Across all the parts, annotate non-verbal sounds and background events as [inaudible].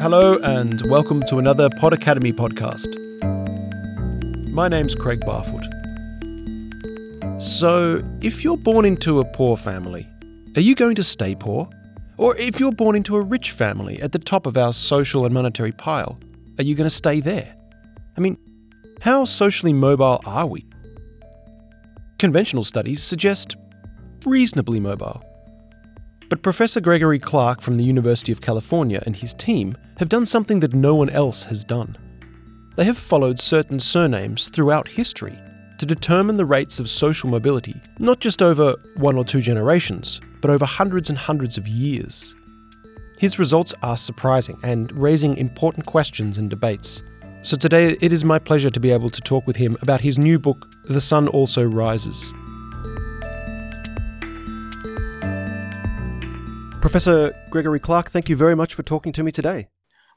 Hello, and welcome to another Pod Academy podcast. My name's Craig Barfoot. So, if you're born into a poor family, are you going to stay poor? Or if you're born into a rich family at the top of our social and monetary pile, are you going to stay there? I mean, how socially mobile are we? Conventional studies suggest reasonably mobile. But Professor Gregory Clark from the University of California and his team have done something that no one else has done. They have followed certain surnames throughout history to determine the rates of social mobility, not just over one or two generations, but over hundreds and hundreds of years. His results are surprising and raising important questions and debates. So today it is my pleasure to be able to talk with him about his new book, The Son Also Rises. Professor Gregory Clark, thank you very much for talking to me today.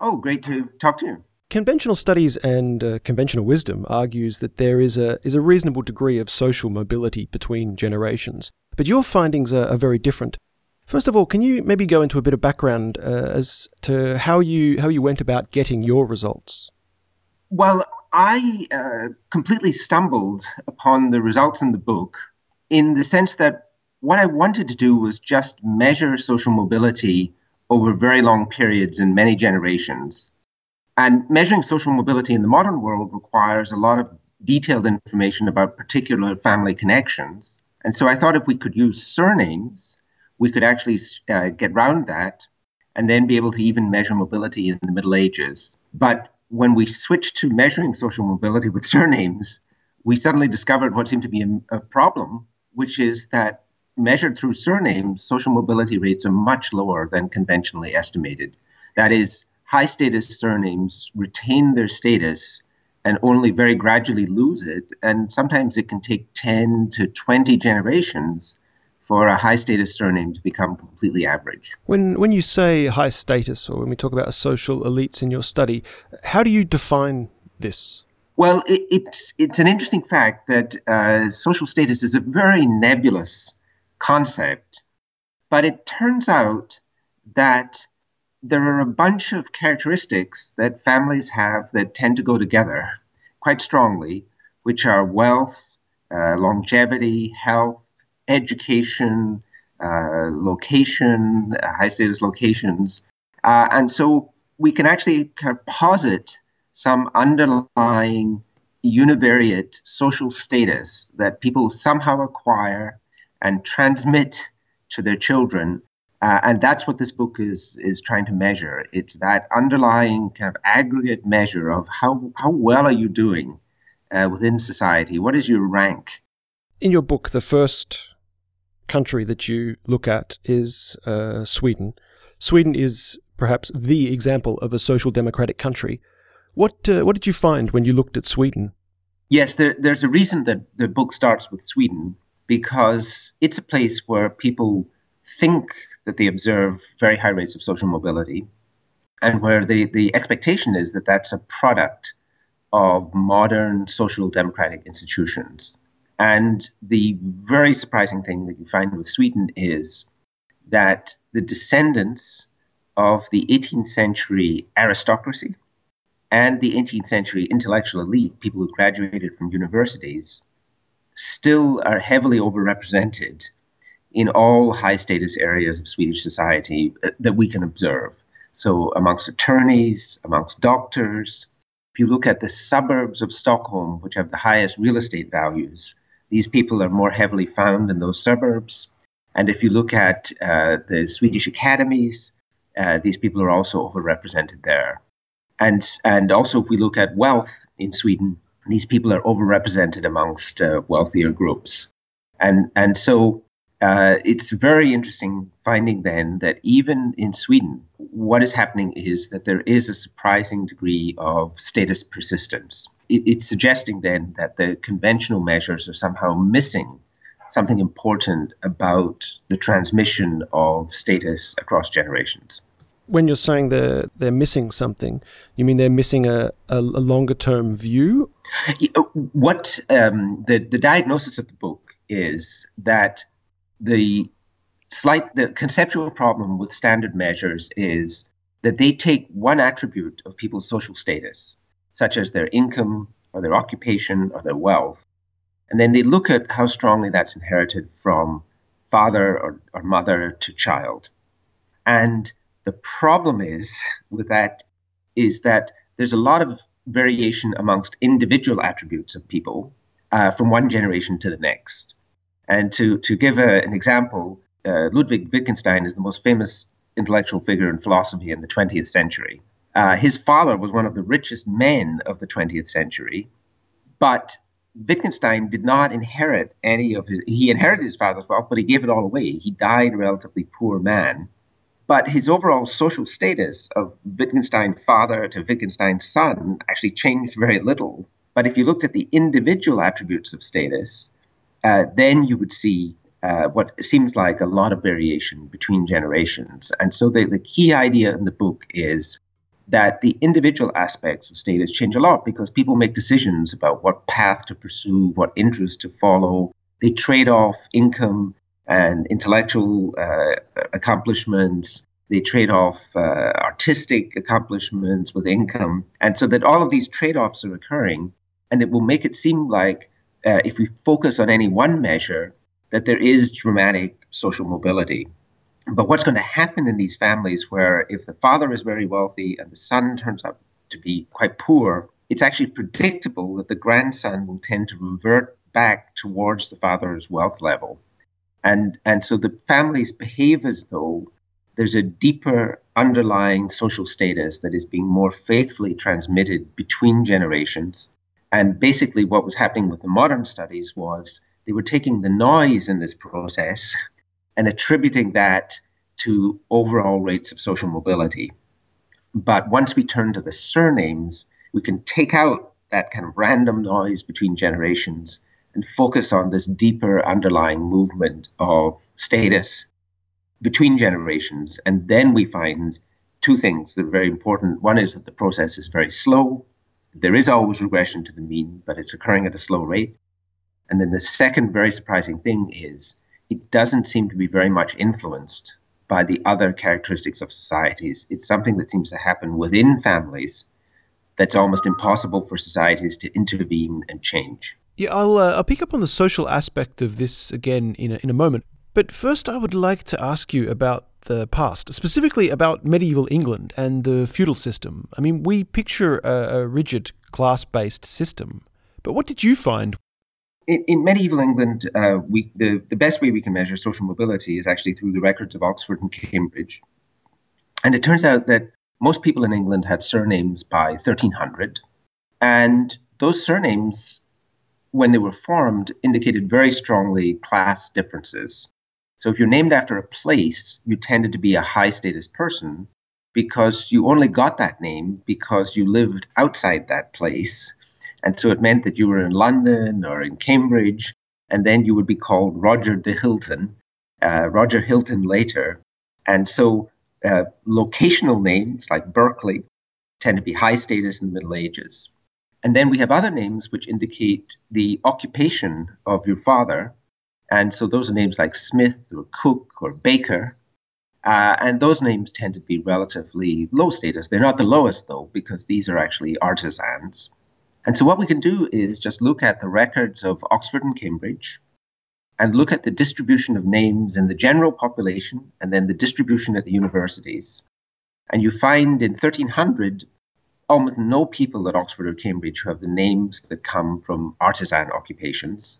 Oh, great to talk to you. Conventional studies and uh, conventional wisdom argues that there is a is a reasonable degree of social mobility between generations, but your findings are, are very different. First of all, can you maybe go into a bit of background uh, as to how you how you went about getting your results? Well, I uh, completely stumbled upon the results in the book in the sense that what I wanted to do was just measure social mobility over very long periods in many generations. And measuring social mobility in the modern world requires a lot of detailed information about particular family connections. And so I thought if we could use surnames, we could actually uh, get around that and then be able to even measure mobility in the Middle Ages. But when we switched to measuring social mobility with [laughs] surnames, we suddenly discovered what seemed to be a, a problem, which is that measured through surnames, social mobility rates are much lower than conventionally estimated. That is, high status surnames retain their status and only very gradually lose it. And sometimes it can take 10 to 20 generations for a high status surname to become completely average. When, when you say high status, or when we talk about social elites in your study, how do you define this? Well, it, it's, it's an interesting fact that uh, social status is a very nebulous concept. But it turns out that there are a bunch of characteristics that families have that tend to go together quite strongly, which are wealth, uh, longevity, health, education, uh, location, uh, high status locations. Uh, and so we can actually kind of posit some underlying univariate social status that people somehow acquire and transmit to their children. Uh, and that's what this book is is trying to measure. It's that underlying kind of aggregate measure of how how well are you doing uh, within society. What is your rank? In your book, the first country that you look at is uh, Sweden. Sweden is perhaps the example of a social democratic country. What uh, what did you find when you looked at Sweden? Yes, there, there's a reason that the book starts with Sweden because it's a place where people think that they observe very high rates of social mobility and where the, the expectation is that that's a product of modern social democratic institutions. And the very surprising thing that you find with Sweden is that the descendants of the 18th century aristocracy and the 18th century intellectual elite, people who graduated from universities, still are heavily overrepresented in all high status areas of Swedish society uh, that we can observe. So, amongst attorneys, amongst doctors, if you look at the suburbs of Stockholm, which have the highest real estate values, these people are more heavily found in those suburbs. And if you look at uh, the Swedish academies, uh, these people are also overrepresented there. And, and also, if we look at wealth in Sweden, these people are overrepresented amongst uh, wealthier groups. And, and so uh, it's very interesting finding then that even in Sweden, what is happening is that there is a surprising degree of status persistence. It, it's suggesting then that the conventional measures are somehow missing something important about the transmission of status across generations when you're saying they're they're missing something, you mean they're missing a, a, a longer term view? What um, the the diagnosis of the book is that the slight the conceptual problem with standard measures is that they take one attribute of people's social status, such as their income or their occupation or their wealth, and then they look at how strongly that's inherited from father or, or mother to child. And the problem is with that is that there's a lot of variation amongst individual attributes of people uh, from one generation to the next. And to, to give a, an example, uh, Ludwig Wittgenstein is the most famous intellectual figure in philosophy in the 20th century. Uh, his father was one of the richest men of the 20th century, but Wittgenstein did not inherit any of his. He inherited his father's wealth, but he gave it all away. He died a relatively poor man. But his overall social status of Wittgenstein father to Wittgenstein son actually changed very little. But if you looked at the individual attributes of status, uh, then you would see uh, what seems like a lot of variation between generations. And so the, the key idea in the book is that the individual aspects of status change a lot because people make decisions about what path to pursue, what interest to follow. They trade off income and intellectual uh, accomplishments. They trade off uh, artistic accomplishments with income. And so that all of these trade offs are occurring. And it will make it seem like uh, if we focus on any one measure, that there is dramatic social mobility. But what's going to happen in these families where if the father is very wealthy and the son turns out to be quite poor, it's actually predictable that the grandson will tend to revert back towards the father's wealth level. And, and so the families behave as though there's a deeper underlying social status that is being more faithfully transmitted between generations. And basically, what was happening with the modern studies was they were taking the noise in this process and attributing that to overall rates of social mobility. But once we turn to the surnames, we can take out that kind of random noise between generations and focus on this deeper underlying movement of status between generations. And then we find two things that are very important. One is that the process is very slow. There is always regression to the mean, but it's occurring at a slow rate. And then the second very surprising thing is it doesn't seem to be very much influenced by the other characteristics of societies. It's something that seems to happen within families that's almost impossible for societies to intervene and change. Yeah, I'll, uh, I'll pick up on the social aspect of this again in a, in a moment. But first, I would like to ask you about the past, specifically about medieval England and the feudal system. I mean, we picture a, a rigid class based system. But what did you find in, in medieval England, uh, we, the, the best way we can measure social mobility is actually through the records of Oxford and Cambridge. And it turns out that most people in England had surnames by 1300. And those surnames, when they were formed, indicated very strongly class differences. So if you're named after a place, you tended to be a high status person because you only got that name because you lived outside that place and so it meant that you were in London or in Cambridge, and then you would be called Roger de Hilton, uh, Roger Hilton later. And so uh, locational names like Berkeley tend to be high status in the Middle Ages. And then we have other names which indicate the occupation of your father. And so those are names like Smith or Cook or Baker. Uh, and those names tend to be relatively low status. They're not the lowest, though, because these are actually artisans. And so what we can do is just look at the records of Oxford and Cambridge and look at the distribution of names in the general population and then the distribution at the universities. And you find in 1300 almost no people at Oxford or Cambridge who have the names that come from artisan occupations.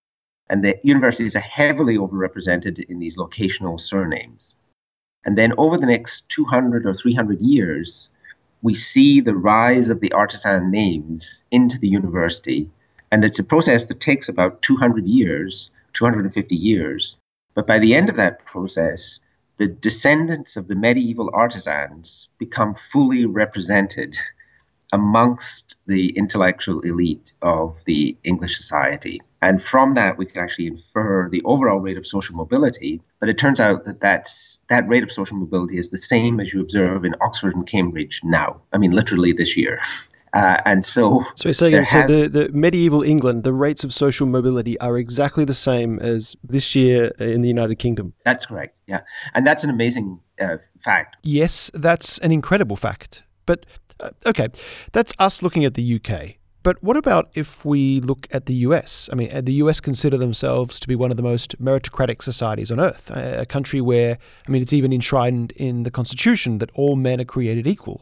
And the universities are heavily overrepresented in these locational surnames. And then over the next 200 or 300 years, we see the rise of the artisan names into the university. And it's a process that takes about 200 years, 250 years. But by the end of that process, the descendants of the medieval artisans become fully represented amongst the intellectual elite of the English society. And from that, we can actually infer the overall rate of social mobility. But it turns out that that's, that rate of social mobility is the same as you observe in Oxford and Cambridge now. I mean, literally this year. Uh, and so, so, so, again, so the, the medieval England, the rates of social mobility are exactly the same as this year in the United Kingdom. That's correct. Yeah, and that's an amazing uh, fact. Yes, that's an incredible fact. But okay, that's us looking at the UK. But what about if we look at the US? I mean, uh, the US consider themselves to be one of the most meritocratic societies on earth, a country where, I mean, it's even enshrined in the Constitution that all men are created equal.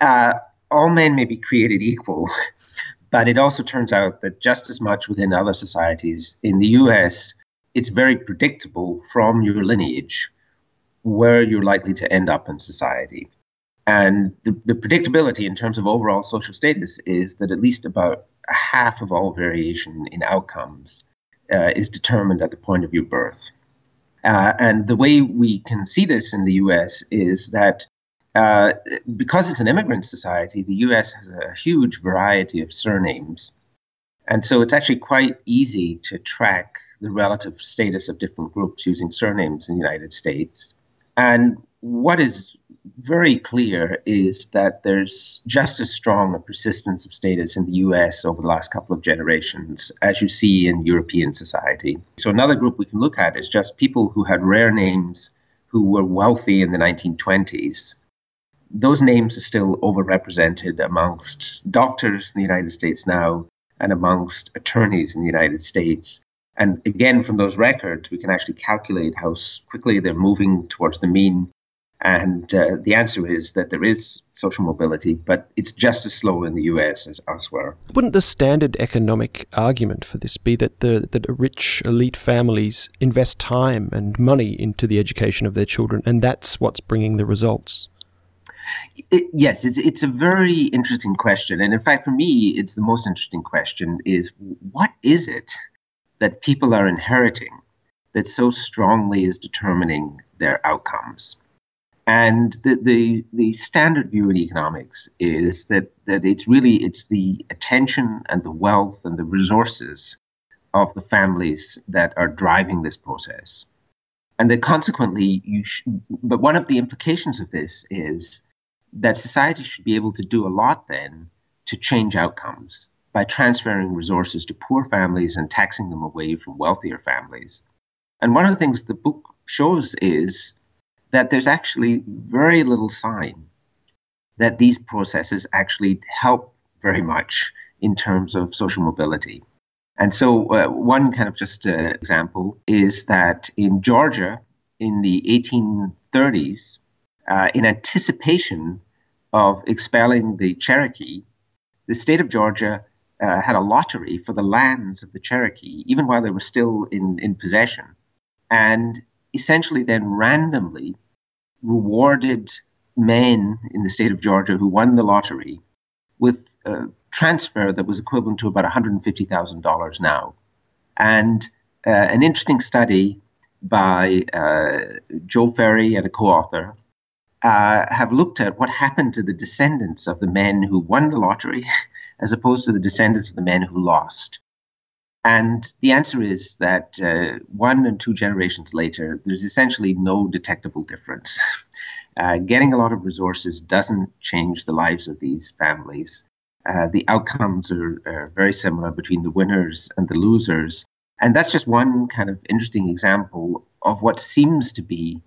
Uh, all men may be created equal, [laughs] but it also turns out that just as much within other societies, in the US, it's very predictable from your lineage where you're likely to end up in society. And the, the predictability in terms of overall social status is that at least about half of all variation in outcomes uh, is determined at the point of your birth. Uh, and the way we can see this in the US is that uh, because it's an immigrant society, the US has a huge variety of surnames. And so it's actually quite easy to track the relative status of different groups using surnames in the United States. And what is very clear is that there's just as strong a persistence of status in the US over the last couple of generations as you see in European society. So, another group we can look at is just people who had rare names who were wealthy in the 1920s those names are still overrepresented amongst doctors in the United States now and amongst attorneys in the United States. And again, from those records, we can actually calculate how quickly they're moving towards the mean. And uh, the answer is that there is social mobility, but it's just as slow in the US as elsewhere. Wouldn't the standard economic argument for this be that the that rich elite families invest time and money into the education of their children, and that's what's bringing the results? It, yes, it's it's a very interesting question, and in fact, for me, it's the most interesting question: is what is it that people are inheriting that so strongly is determining their outcomes? And the, the the standard view in economics is that that it's really it's the attention and the wealth and the resources of the families that are driving this process and that consequently you sh- but one of the implications of this is that society should be able to do a lot then to change outcomes by transferring resources to poor families and taxing them away from wealthier families. And one of the things the book shows is that there's actually very little sign that these processes actually help very much in terms of social mobility. And so, uh, one kind of just uh, example is that in Georgia in the 1830s, uh, in anticipation of expelling the Cherokee, the state of Georgia uh, had a lottery for the lands of the Cherokee, even while they were still in, in possession, and essentially then randomly rewarded men in the state of Georgia who won the lottery with a transfer that was equivalent to about $150,000 now. And uh, an interesting study by uh, Joe Ferrie and a co author uh, have looked at what happened to the descendants of the men who won the lottery [laughs] as opposed to the descendants of the men who lost. And the answer is that uh, one and two generations later, there's essentially no detectable difference. [laughs] Uh, getting a lot of resources doesn't change the lives of these families. Uh, the outcomes are, are, very similar between the winners and the losers. And that's just one kind of interesting example of what seems to be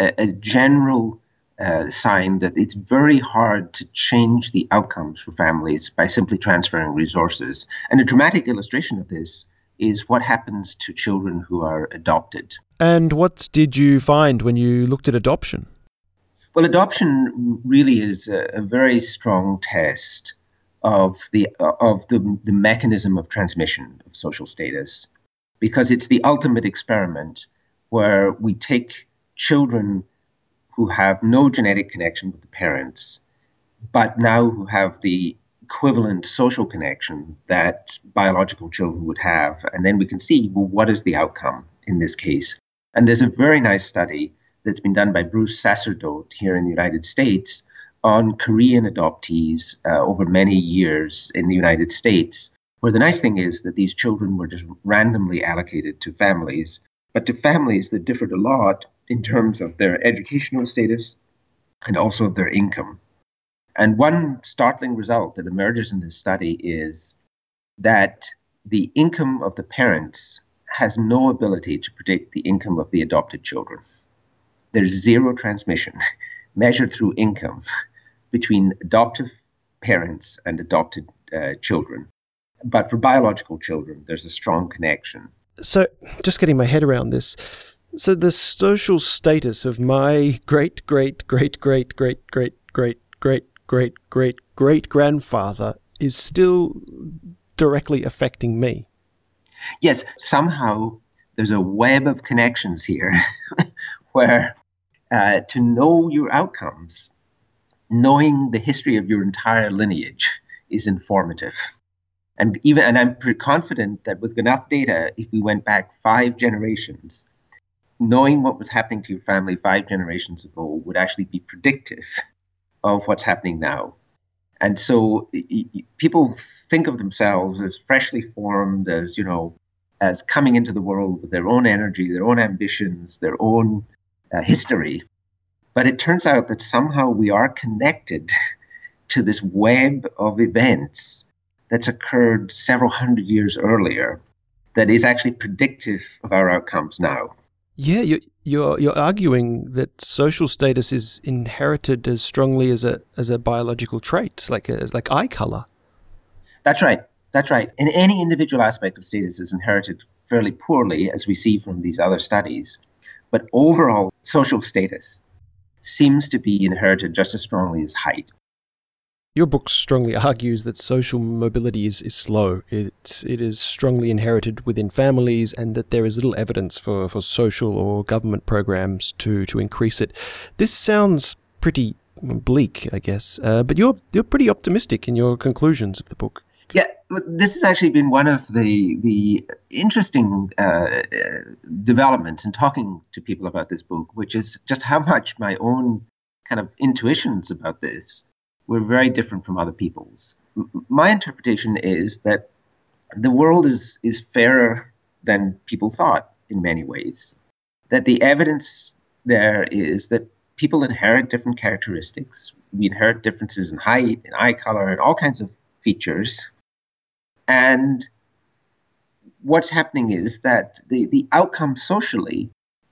a, a general uh, sign that it's very hard to change the outcomes for families by simply transferring resources. And a dramatic illustration of this is what happens to children who are adopted. And what did you find when you looked at adoption? Well, adoption really is a, a very strong test of the of the, the mechanism of transmission of social status because it's the ultimate experiment where we take children who have no genetic connection with the parents, but now who have the equivalent social connection that biological children would have. And then we can see, well, what is the outcome in this case? And there's a very nice study that's been done by Bruce Sacerdote here in the United States on Korean adoptees uh, over many years in the United States, where the nice thing is that these children were just randomly allocated to families, but to families that differed a lot in terms of their educational status and also their income. And one startling result that emerges in this study is that the income of the parents has no ability to predict the income of the adopted children. There's zero transmission [laughs] measured through income between adoptive parents and adopted uh, children. But for biological children, there's a strong connection. So, just getting my head around this. So, the social status of my great, great, great, great, great, great, great, great, great, great, great grandfather is still directly affecting me. Yes, somehow there's a web of connections here where uh, to know your outcomes, knowing the history of your entire lineage is informative. And even and I'm pretty confident that with enough data, if we went back five generations, knowing what was happening to your family five generations ago would actually be predictive of what's happening now. And so people think of themselves as freshly formed, as, you know, as coming into the world with their own energy, their own ambitions, their own uh, history. But it turns out that somehow we are connected [laughs] to this web of events that's occurred several hundred years earlier that is actually predictive of our outcomes now. Yeah, you're, you're you're arguing that social status is inherited as strongly as a as a biological trait, like a, like eye color. That's right. That's right. And any individual aspect of status is inherited fairly poorly, as we see from these other studies. But overall, social status seems to be inherited just as strongly as height. Your book strongly [laughs] argues that social mobility is, is slow. It, it is strongly inherited within families and that there is little evidence for, for social or government programs to, to increase it. This sounds pretty bleak, I guess, uh, but you're, you're pretty optimistic in your conclusions of the book. Yeah, this has actually been one of the the interesting uh, developments in talking to people about this book, which is just how much my own kind of intuitions about this were very different from other people's. My interpretation is that the world is is fairer than people thought in many ways. That the evidence there is that people inherit different characteristics. We inherit differences in height, in eye color, and all kinds of features. And what's happening is that the, the outcomes socially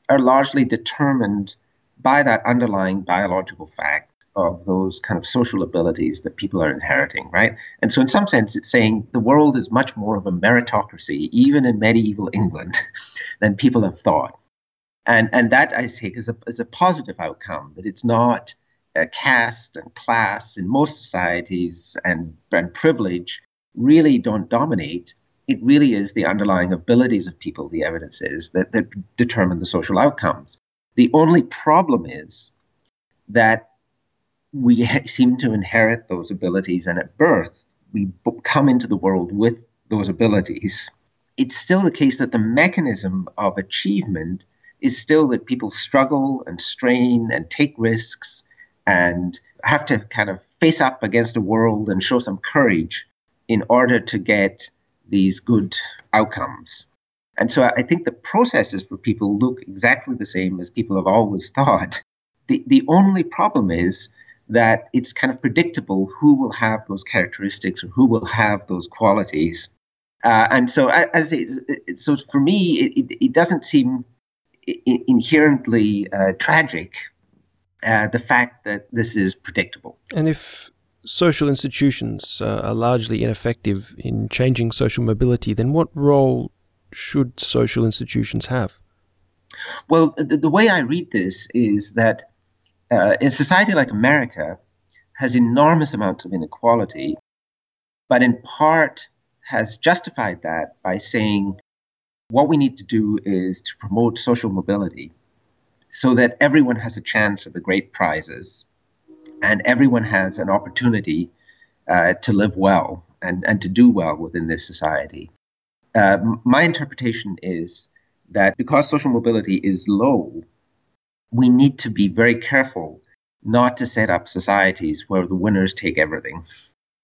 are largely determined by that underlying biological fact of those kind of social abilities that people are inheriting, right? And so, in some sense, it's saying the world is much more of a meritocracy, even in medieval England, [laughs] than people have thought. And, and that I take as a, as a positive outcome, that it's not a caste and class in most societies and, and privilege really don't dominate. It really is the underlying abilities of people, the evidence is, that, that determine the social outcomes. The only problem is that we seem to inherit those abilities, and at birth, we come into the world with those abilities. It's still the case that the mechanism of achievement is still that people struggle and strain and take risks and have to kind of face up against a world and show some courage in order to get these good outcomes. And so I think the processes for people look exactly the same as people have always [laughs] thought. The, the only problem is that it's kind of predictable who will have those characteristics or who will have those qualities. Uh, and so, as it, so for me, it, it doesn't seem inherently uh, tragic uh, the fact that this is predictable. And if social institutions uh, are largely ineffective in changing social mobility, then what role should social institutions have? Well, the, the way I read this is that uh, a society like America has enormous amounts of inequality, but in part has justified that by saying what we need to do is to promote social mobility so that everyone has a chance at the great prizes and everyone has an opportunity uh, to live well and, and to do well within this society. Uh, my interpretation is that because social mobility is low, we need to be very careful not to set up societies where the winners take everything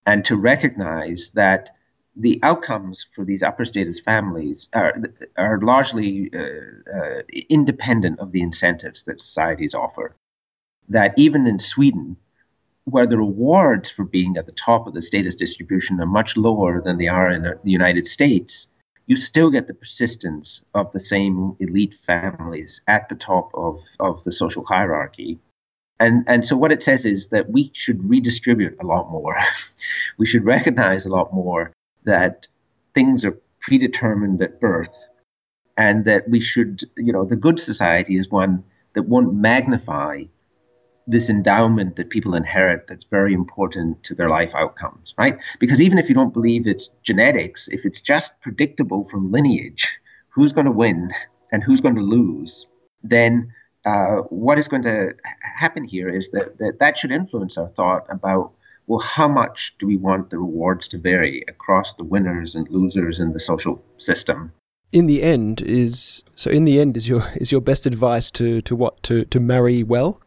and to recognize that the outcomes for these upper status families are, are largely uh, uh, independent of the incentives that societies offer. That even in Sweden, where the rewards for being at the top of the status distribution are much lower than they are in the United States, you still get the persistence of the same elite families at the top of, of the social hierarchy. And, and so what it says is that we should redistribute a lot more. [laughs] we should recognize a lot more that things are predetermined at birth and that we should, you know, the good society is one that won't magnify this endowment that people inherit that's very important to their life outcomes, right? Because even if you don't believe it's genetics, if it's just predictable from lineage, who's going to win and who's going to lose, then uh, what is going to happen here is that, that that should influence our thought about well, how much do we want the rewards to vary across the winners and losers in the social system? In the end, is so. In the end, is your is your best advice to to what to to marry well?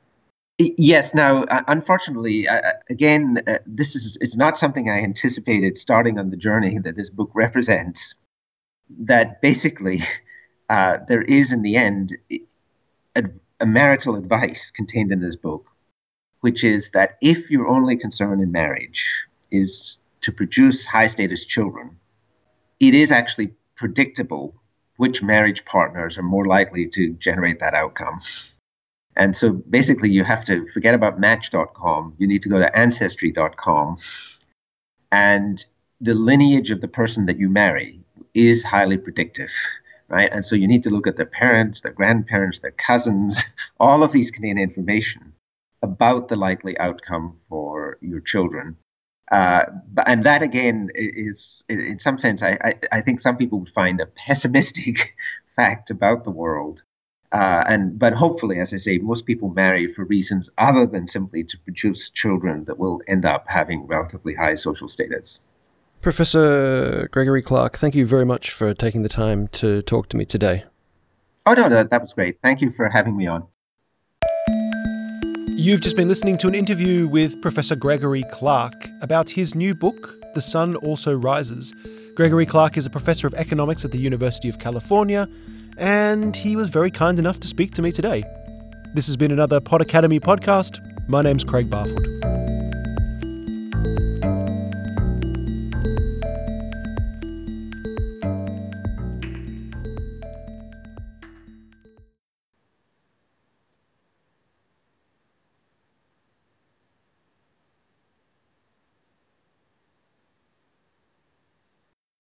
Yes. Now, uh, unfortunately, uh, uh, again, this is it's not something I anticipated starting on the journey that this book represents. That basically, [laughs] uh, there is in the end a, a marital advice contained in this book, which is that if your only concern in marriage is to produce high status children, it is actually predictable which marriage partners are more likely to generate that outcome. And so basically, you have to forget about Match.com. You need to go to Ancestry.com. And the lineage of the person that you marry is highly predictive, right? And so you need to look at their parents, their grandparents, their cousins. [laughs] All of these contain information about the likely outcome for your children. Uh, and that again is, in some sense, I, I, I think some people would find a pessimistic [laughs] fact about the world. Uh, and but hopefully, as I say, most people marry for reasons other than simply to produce children that will end up having relatively high social status. Professor Gregory Clark, thank you very much for taking the time to talk to me today. Oh no, that, that was great. Thank you for having me on. You've just been listening to an interview with Professor Gregory Clark about his new book, The Son Also Rises. Gregory Clark is a professor of economics at the University of California and he was very kind enough to speak to me today. This has been another Pod Academy podcast. My name's Craig Barfoot.